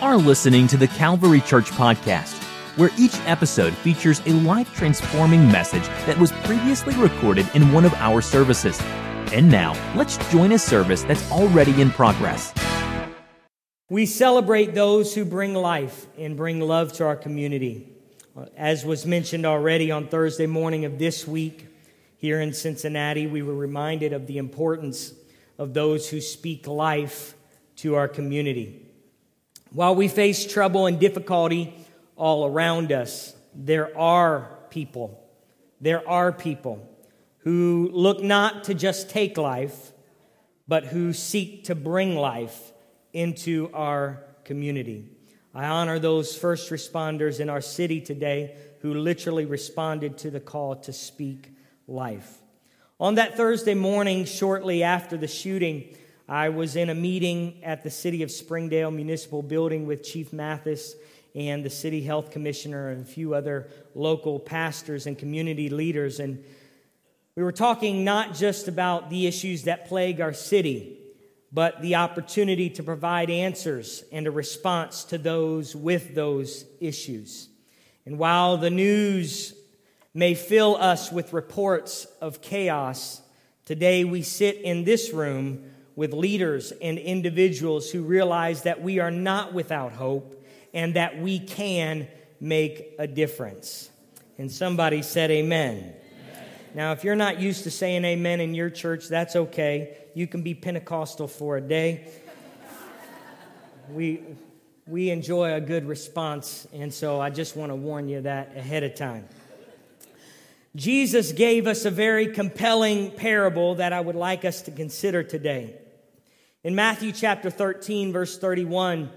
are listening to the Calvary Church Podcast, where each episode features a life transforming message that was previously recorded in one of our services. And now, let's join a service that's already in progress. We celebrate those who bring life and bring love to our community. As was mentioned already on Thursday morning of this week here in Cincinnati, we were reminded of the importance of those who speak life to our community. While we face trouble and difficulty all around us, there are people, there are people who look not to just take life, but who seek to bring life into our community. I honor those first responders in our city today who literally responded to the call to speak life. On that Thursday morning, shortly after the shooting, I was in a meeting at the City of Springdale Municipal Building with Chief Mathis and the City Health Commissioner and a few other local pastors and community leaders. And we were talking not just about the issues that plague our city, but the opportunity to provide answers and a response to those with those issues. And while the news may fill us with reports of chaos, today we sit in this room with leaders and individuals who realize that we are not without hope and that we can make a difference. And somebody said, Amen. amen. Now, if you're not used to saying amen in your church, that's okay. You can be Pentecostal for a day. we, we enjoy a good response, and so I just want to warn you that ahead of time. Jesus gave us a very compelling parable that I would like us to consider today. In Matthew chapter 13, verse 31,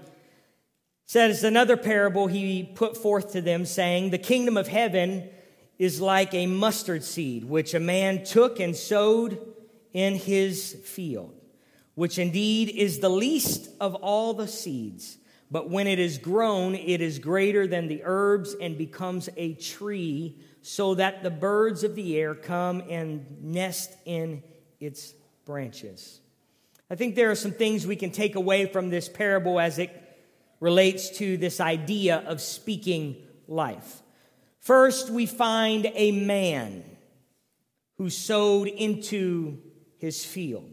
says another parable he put forth to them, saying, The kingdom of heaven is like a mustard seed, which a man took and sowed in his field, which indeed is the least of all the seeds. But when it is grown, it is greater than the herbs and becomes a tree, so that the birds of the air come and nest in its branches. I think there are some things we can take away from this parable as it relates to this idea of speaking life. First, we find a man who sowed into his field.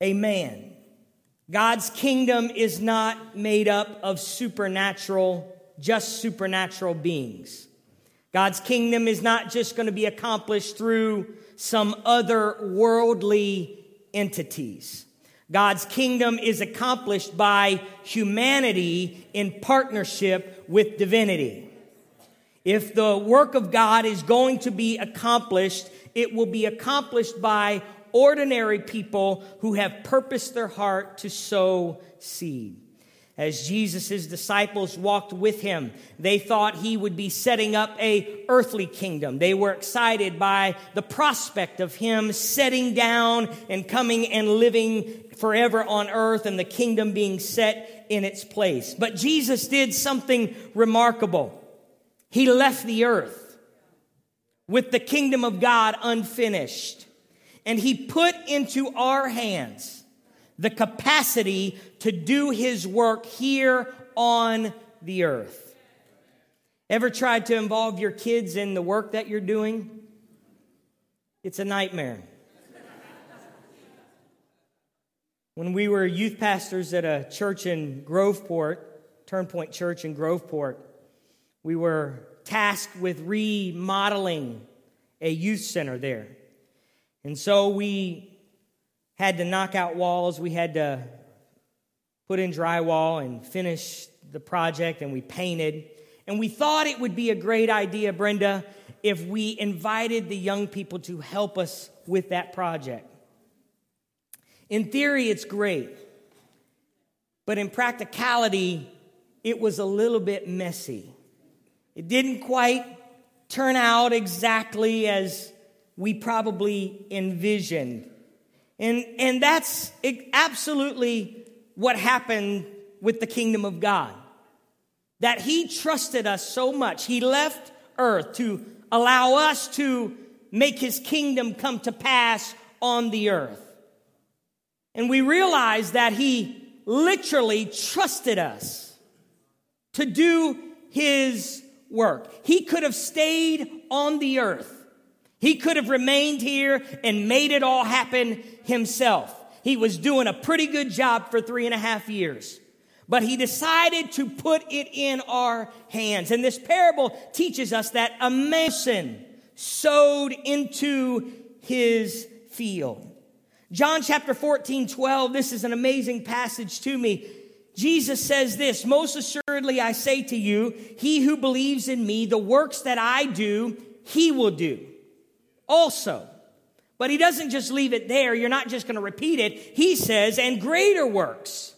A man. God's kingdom is not made up of supernatural, just supernatural beings. God's kingdom is not just going to be accomplished through some other worldly entities. God's kingdom is accomplished by humanity in partnership with divinity. If the work of God is going to be accomplished, it will be accomplished by ordinary people who have purposed their heart to sow seed. As Jesus' disciples walked with him, they thought he would be setting up a earthly kingdom. They were excited by the prospect of him setting down and coming and living forever on earth and the kingdom being set in its place. But Jesus did something remarkable. He left the earth with the kingdom of God unfinished and he put into our hands the capacity to do his work here on the earth. Ever tried to involve your kids in the work that you're doing? It's a nightmare. when we were youth pastors at a church in Groveport, Turnpoint Church in Groveport, we were tasked with remodeling a youth center there. And so we had to knock out walls. We had to put in drywall and finish the project, and we painted. And we thought it would be a great idea, Brenda, if we invited the young people to help us with that project. In theory, it's great. But in practicality, it was a little bit messy. It didn't quite turn out exactly as we probably envisioned. And, and that's absolutely what happened with the kingdom of God. That he trusted us so much. He left earth to allow us to make his kingdom come to pass on the earth. And we realize that he literally trusted us to do his work. He could have stayed on the earth. He could have remained here and made it all happen himself. He was doing a pretty good job for three and a half years. But he decided to put it in our hands. And this parable teaches us that a mason sowed into his field. John chapter 14, 12, this is an amazing passage to me. Jesus says this, most assuredly I say to you, he who believes in me, the works that I do, he will do also. But he doesn't just leave it there. You're not just going to repeat it. He says, and greater works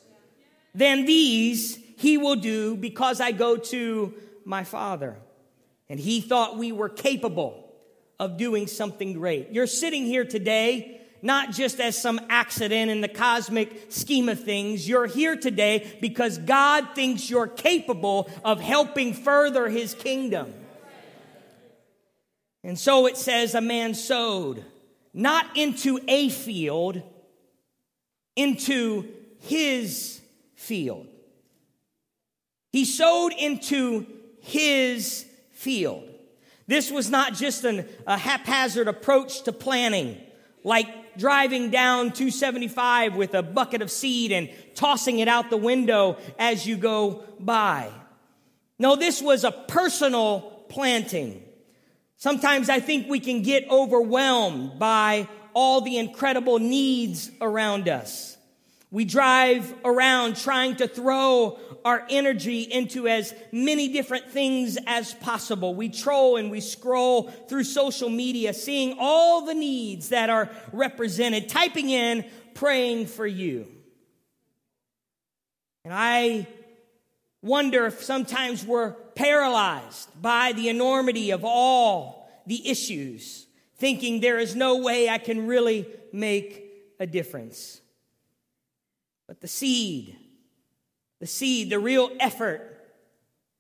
than these he will do because I go to my Father. And he thought we were capable of doing something great. You're sitting here today not just as some accident in the cosmic scheme of things. You're here today because God thinks you're capable of helping further his kingdom. And so it says a man sowed not into a field, into his field. He sowed into his field. This was not just an, a haphazard approach to planning, like driving down 275 with a bucket of seed and tossing it out the window as you go by. No, this was a personal planting. Sometimes I think we can get overwhelmed by all the incredible needs around us. We drive around trying to throw our energy into as many different things as possible. We troll and we scroll through social media, seeing all the needs that are represented, typing in, praying for you. And I wonder if sometimes we're paralyzed by the enormity of all the issues, thinking there is no way I can really make a difference. But the seed, the seed, the real effort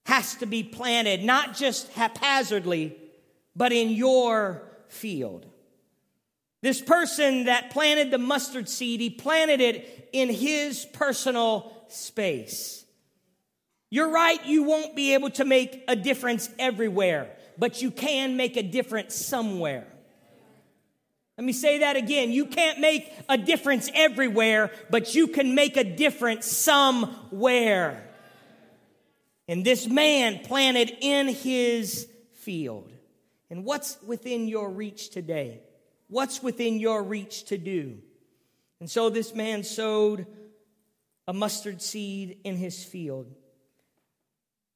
has to be planted, not just haphazardly, but in your field. This person that planted the mustard seed, he planted it in his personal space. You're right, you won't be able to make a difference everywhere, but you can make a difference somewhere. Let me say that again. You can't make a difference everywhere, but you can make a difference somewhere. And this man planted in his field. And what's within your reach today? What's within your reach to do? And so this man sowed a mustard seed in his field.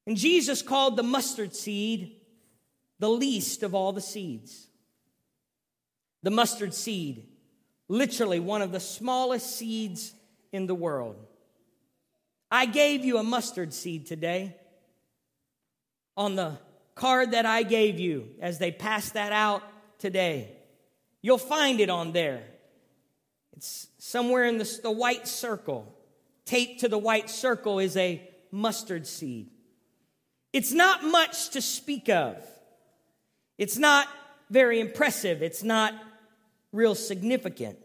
And Jesus called the mustard seed the least of all the seeds the mustard seed, literally one of the smallest seeds in the world. I gave you a mustard seed today. On the card that I gave you as they passed that out today, you'll find it on there. It's somewhere in the, the white circle. Taped to the white circle is a mustard seed. It's not much to speak of. It's not very impressive. It's not real significant.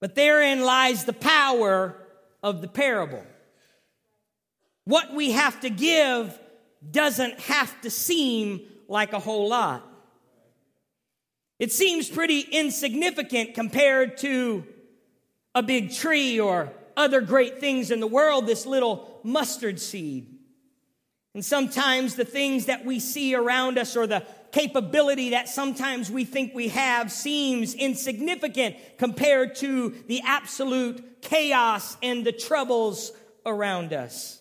But therein lies the power of the parable. What we have to give doesn't have to seem like a whole lot. It seems pretty insignificant compared to a big tree or other great things in the world, this little mustard seed. And sometimes the things that we see around us or the capability that sometimes we think we have seems insignificant compared to the absolute chaos and the troubles around us.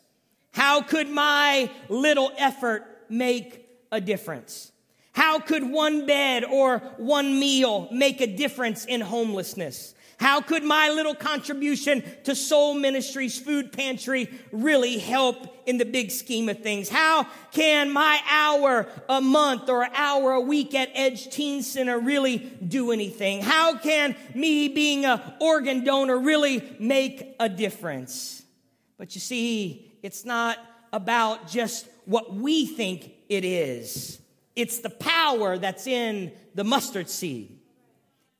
How could my little effort make a difference? How could one bed or one meal make a difference in homelessness? How could my little contribution to Soul Ministries Food Pantry really help in the big scheme of things? How can my hour a month or hour a week at Edge Teen Center really do anything? How can me being an organ donor really make a difference? But you see, it's not about just what we think it is. It's the power that's in the mustard seed.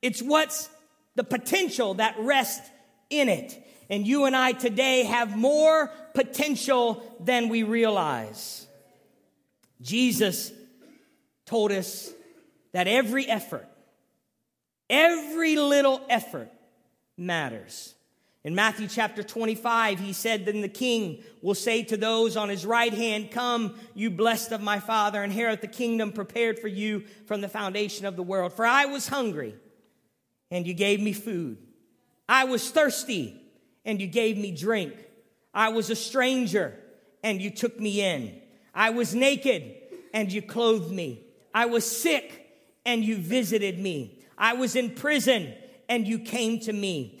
It's what's the potential that rests in it. And you and I today have more potential than we realize. Jesus told us that every effort, every little effort matters. In Matthew chapter 25, he said, Then the king will say to those on his right hand, Come, you blessed of my father, inherit the kingdom prepared for you from the foundation of the world. For I was hungry, and you gave me food. I was thirsty, and you gave me drink. I was a stranger, and you took me in. I was naked, and you clothed me. I was sick, and you visited me. I was in prison, and you came to me.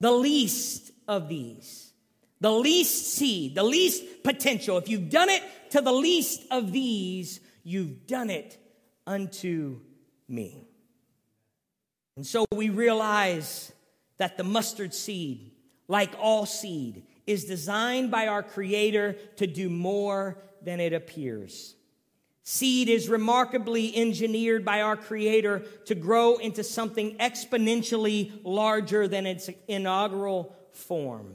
the least of these, the least seed, the least potential. If you've done it to the least of these, you've done it unto me. And so we realize that the mustard seed, like all seed, is designed by our Creator to do more than it appears. Seed is remarkably engineered by our Creator to grow into something exponentially larger than its inaugural form.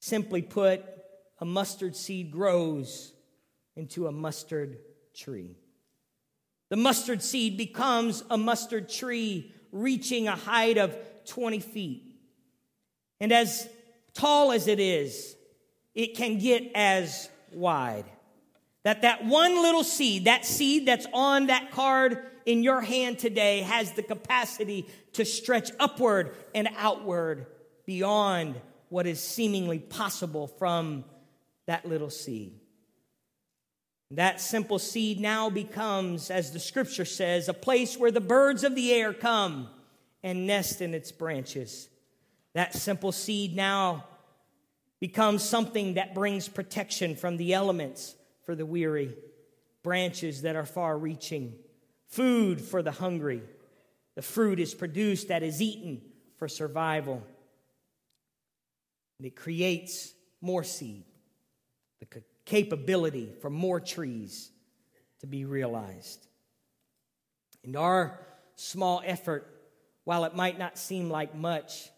Simply put, a mustard seed grows into a mustard tree. The mustard seed becomes a mustard tree reaching a height of 20 feet. And as tall as it is, it can get as wide. That that one little seed, that seed that's on that card in your hand today has the capacity to stretch upward and outward beyond what is seemingly possible from that little seed. That simple seed now becomes, as the scripture says, a place where the birds of the air come and nest in its branches. That simple seed now becomes something that brings protection from the elements for the weary, branches that are far reaching, food for the hungry. The fruit is produced that is eaten for survival. And it creates more seed, the capability for more trees to be realized. And our small effort, while it might not seem like much,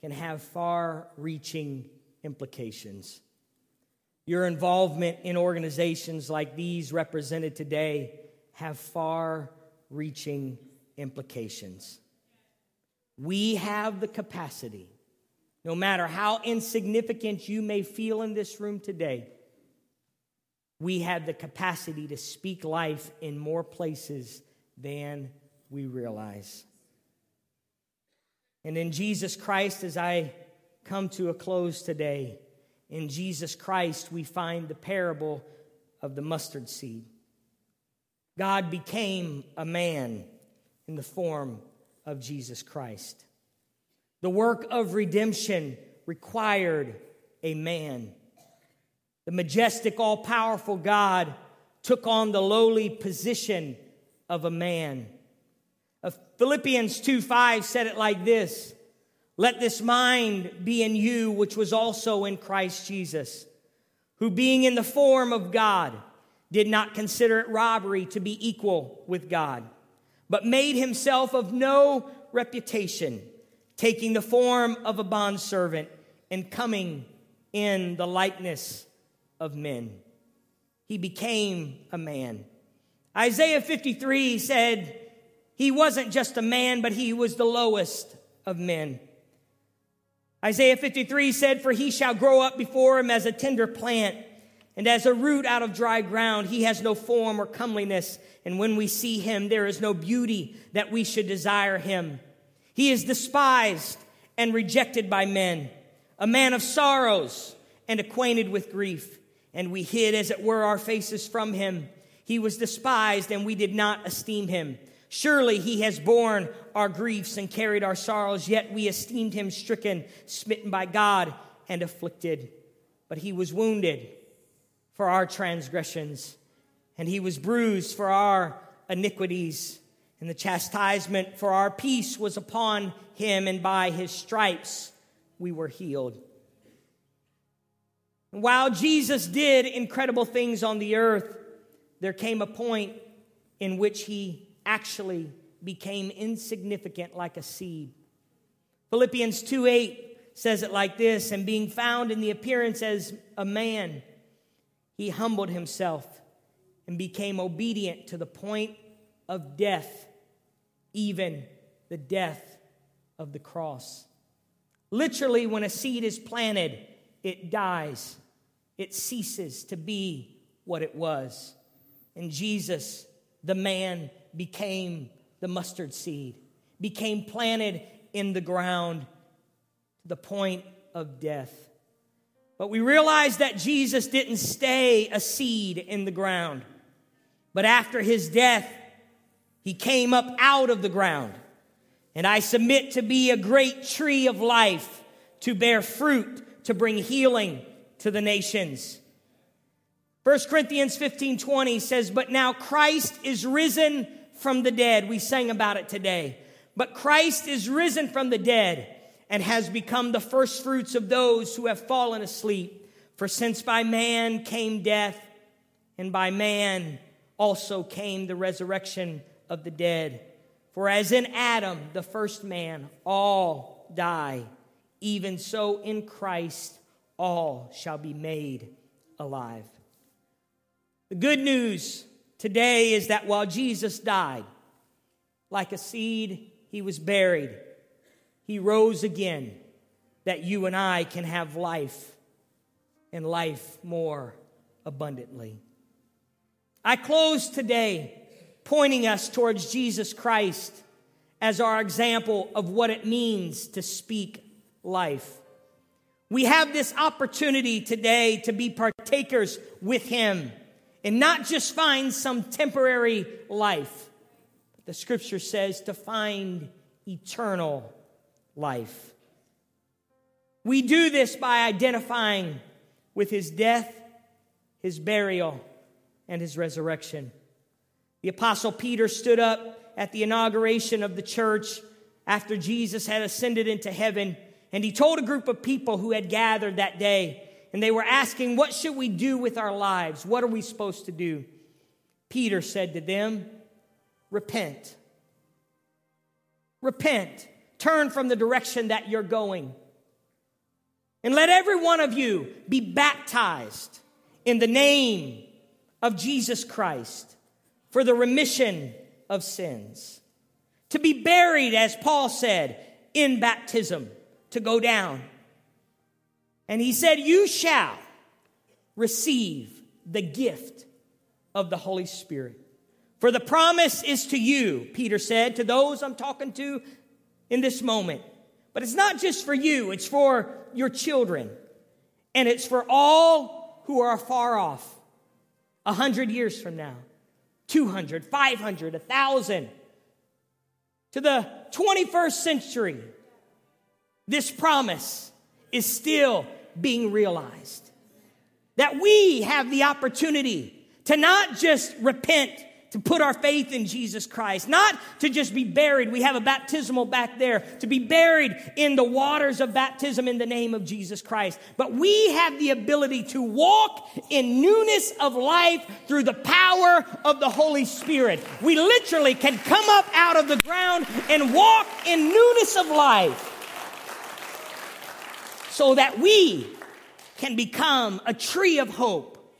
can have far reaching implications. Your involvement in organizations like these represented today have far reaching implications. We have the capacity, no matter how insignificant you may feel in this room today, we have the capacity to speak life in more places than we realize. And in Jesus Christ, as I come to a close today, in Jesus Christ, we find the parable of the mustard seed. God became a man in the form of Jesus Christ. The work of redemption required a man. The majestic, all powerful God took on the lowly position of a man. Philippians 2 5 said it like this let this mind be in you, which was also in Christ Jesus, who being in the form of God, did not consider it robbery to be equal with God, but made himself of no reputation, taking the form of a bondservant and coming in the likeness of men. He became a man. Isaiah 53 said he wasn't just a man, but he was the lowest of men. Isaiah 53 said, For he shall grow up before him as a tender plant, and as a root out of dry ground. He has no form or comeliness, and when we see him, there is no beauty that we should desire him. He is despised and rejected by men, a man of sorrows and acquainted with grief. And we hid, as it were, our faces from him. He was despised, and we did not esteem him. Surely he has borne our griefs and carried our sorrows, yet we esteemed him stricken, smitten by God, and afflicted. But he was wounded for our transgressions, and he was bruised for our iniquities. And the chastisement for our peace was upon him, and by his stripes we were healed. And while Jesus did incredible things on the earth, there came a point in which he actually became insignificant like a seed. Philippians 2 8 says it like this And being found in the appearance as a man, he humbled himself and became obedient to the point of death, even the death of the cross. Literally, when a seed is planted, it dies, it ceases to be what it was. And Jesus, the man, became the mustard seed, became planted in the ground to the point of death. But we realize that Jesus didn't stay a seed in the ground. But after his death, he came up out of the ground. And I submit to be a great tree of life, to bear fruit, to bring healing to the nations. 1 Corinthians 15 20 says, But now Christ is risen from the dead. We sang about it today. But Christ is risen from the dead and has become the first fruits of those who have fallen asleep. For since by man came death, and by man also came the resurrection of the dead. For as in Adam, the first man, all die, even so in Christ all shall be made alive. The good news today is that while Jesus died, like a seed, he was buried. He rose again that you and I can have life and life more abundantly. I close today pointing us towards Jesus Christ as our example of what it means to speak life. We have this opportunity today to be partakers with Him and not just find some temporary life. The scripture says to find eternal life. We do this by identifying with his death, his burial, and his resurrection. The apostle Peter stood up at the inauguration of the church after Jesus had ascended into heaven, and he told a group of people who had gathered that day and they were asking, What should we do with our lives? What are we supposed to do? Peter said to them, Repent. Repent. Turn from the direction that you're going. And let every one of you be baptized in the name of Jesus Christ for the remission of sins. To be buried, as Paul said, in baptism, to go down and he said, You shall receive the gift of the Holy Spirit. For the promise is to you, Peter said, to those I'm talking to in this moment. But it's not just for you, it's for your children. And it's for all who are far off. A hundred years from now, 200, 500, a thousand. To the 21st century, this promise is still being realized. That we have the opportunity to not just repent, to put our faith in Jesus Christ, not to just be buried. We have a baptismal back there, to be buried in the waters of baptism in the name of Jesus Christ. But we have the ability to walk in newness of life through the power of the Holy Spirit. We literally can come up out of the ground and walk in newness of life so that we can become a tree of hope,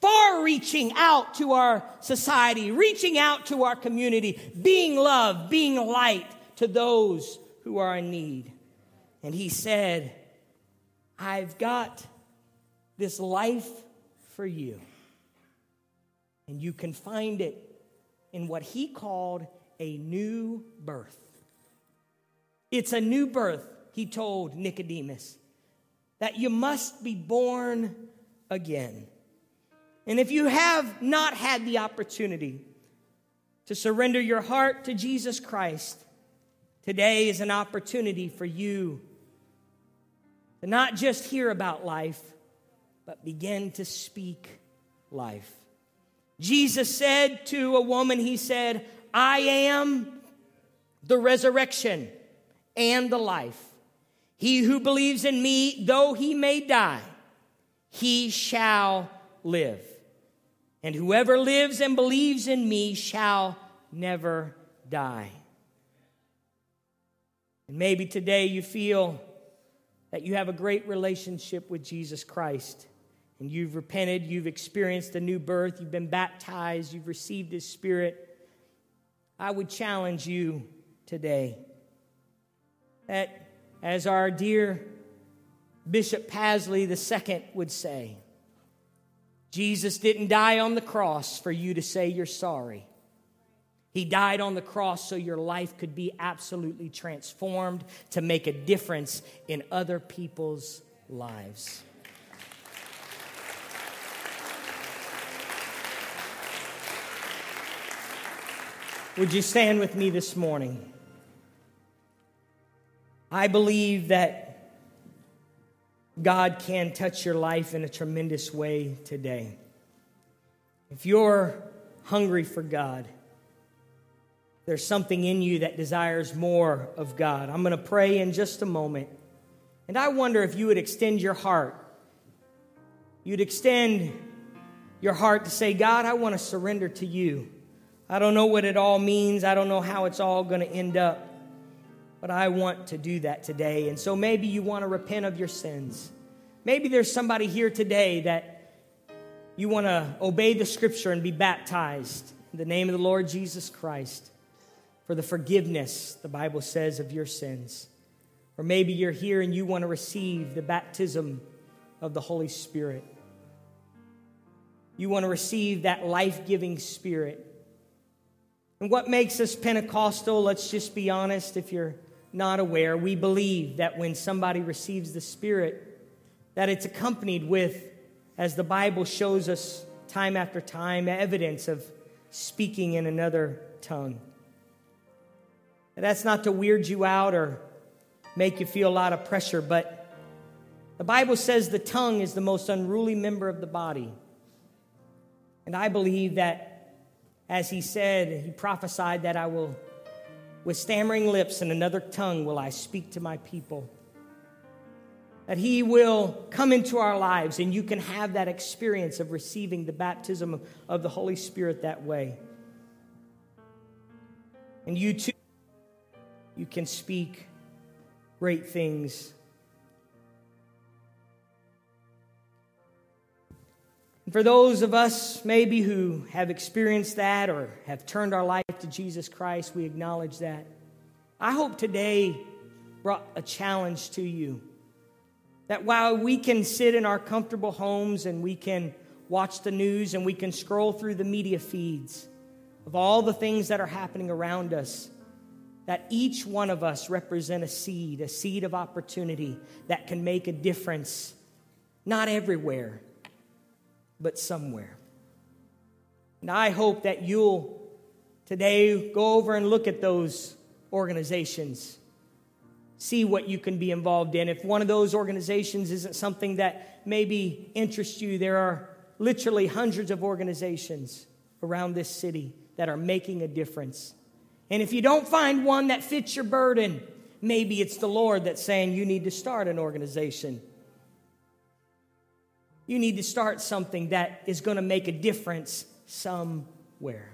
far reaching out to our society, reaching out to our community, being love, being light to those who are in need. And he said, I've got this life for you. And you can find it in what he called a new birth. It's a new birth, he told Nicodemus that you must be born again. And if you have not had the opportunity to surrender your heart to Jesus Christ, today is an opportunity for you to not just hear about life, but begin to speak life. Jesus said to a woman, He said, I am the resurrection and the life. He who believes in me, though he may die, he shall live. And whoever lives and believes in me shall never die. And maybe today you feel that you have a great relationship with Jesus Christ and you've repented, you've experienced a new birth, you've been baptized, you've received His Spirit. I would challenge you today that, as our dear Bishop Pasley II would say, Jesus didn't die on the cross for you to say you're sorry. He died on the cross so your life could be absolutely transformed to make a difference in other people's lives. Would you stand with me this morning? I believe that God can touch your life in a tremendous way today. If you're hungry for God, there's something in you that desires more of God. I'm going to pray in just a moment. And I wonder if you would extend your heart. You'd extend your heart to say, God, I want to surrender to you. I don't know what it all means. I don't know how it's all going to end up. But I want to do that today. And so maybe you want to repent of your sins. Maybe there's somebody here today that you want to obey the scripture and be baptized in the name of the Lord Jesus Christ for the forgiveness, the Bible says, of your sins. Or maybe you're here and you want to receive the baptism of the Holy Spirit. You want to receive that life giving Spirit and what makes us Pentecostal, let's just be honest, if you're not aware, we believe that when somebody receives the Spirit, that it's accompanied with, as the Bible shows us time after time, evidence of speaking in another tongue. And that's not to weird you out or make you feel a lot of pressure, but the Bible says the tongue is the most unruly member of the body. And I believe that as he said, he prophesied that I will, with stammering lips and another tongue, will I speak to my people. That he will come into our lives and you can have that experience of receiving the baptism of the Holy Spirit that way. And you too, you can speak great things And for those of us maybe who have experienced that or have turned our life to Jesus Christ, we acknowledge that. I hope today brought a challenge to you. That while we can sit in our comfortable homes and we can watch the news and we can scroll through the media feeds of all the things that are happening around us, that each one of us represent a seed, a seed of opportunity that can make a difference, not everywhere, but somewhere. And I hope that you'll today go over and look at those organizations, see what you can be involved in. If one of those organizations isn't something that maybe interests you, there are literally hundreds of organizations around this city that are making a difference. And if you don't find one that fits your burden, maybe it's the Lord that's saying you need to start an organization. You need to start something that is going to make a difference somewhere.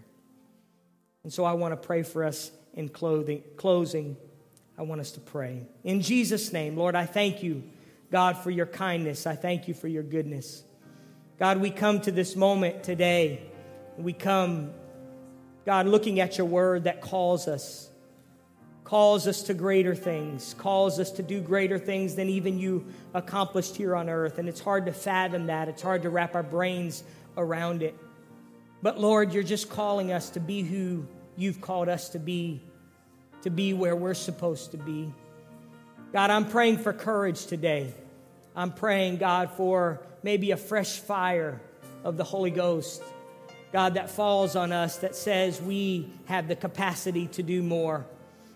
And so I want to pray for us in clothing, closing. I want us to pray. In Jesus' name, Lord, I thank you, God, for your kindness. I thank you for your goodness. God, we come to this moment today. We come, God, looking at your word that calls us calls us to greater things, calls us to do greater things than even you accomplished here on earth. And it's hard to fathom that, it's hard to wrap our brains around it. But Lord, you're just calling us to be who you've called us to be, to be where we're supposed to be. God, I'm praying for courage today. I'm praying, God, for maybe a fresh fire of the Holy Ghost God, that falls on us that says we have the capacity to do more.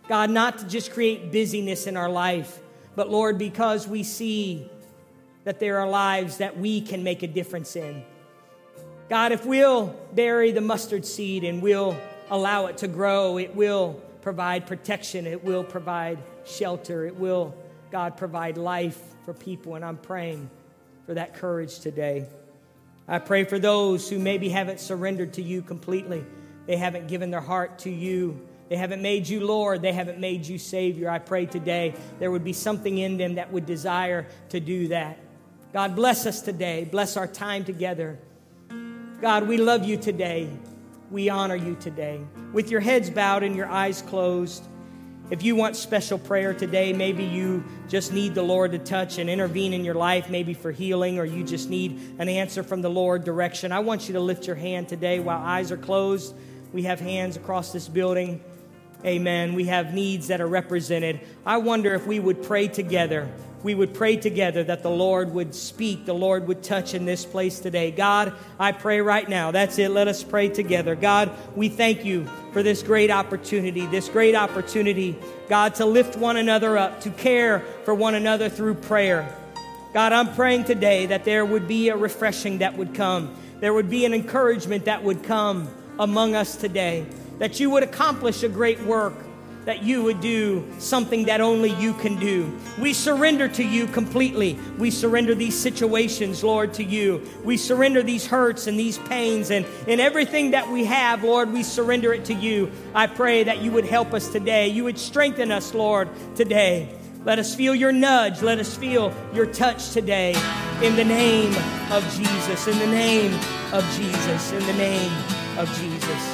God, not to just create busyness in our life, but Lord, because we see that there are lives that we can make a difference in. God, if we'll bury the mustard seed and we'll allow it to grow, it will provide protection, it will provide shelter, it will, God, provide life for people. And I'm praying for that courage today. I pray for those who maybe haven't surrendered to you completely, they haven't given their heart to you. They haven't made you Lord. They haven't made you Savior. I pray today there would be something in them that would desire to do that. God, bless us today. Bless our time together. God, we love you today. We honor you today. With your heads bowed and your eyes closed, if you want special prayer today, maybe you just need the Lord to touch and intervene in your life, maybe for healing, or you just need an answer from the Lord direction. I want you to lift your hand today while eyes are closed. We have hands across this building. Amen. We have needs that are represented. I wonder if we would pray together we would pray together that the Lord would speak, the Lord would touch in this place today. God, I pray right now. That's it. Let us pray together. God, we thank you for this great opportunity, this great opportunity, God, to lift one another up, to care for one another through prayer. God, I'm praying today that there would be a refreshing that would come. There would be an encouragement that would come among us today. That you would accomplish a great work that you would do something that only you can do. We surrender to you completely. We surrender these situations, Lord, to you. We surrender these hurts and these pains and in everything that we have, Lord, we surrender it to you. I pray that you would help us today. You would strengthen us, Lord, today. Let us feel your nudge. Let us feel your touch today. In the name of Jesus. In the name of Jesus. In the name of Jesus.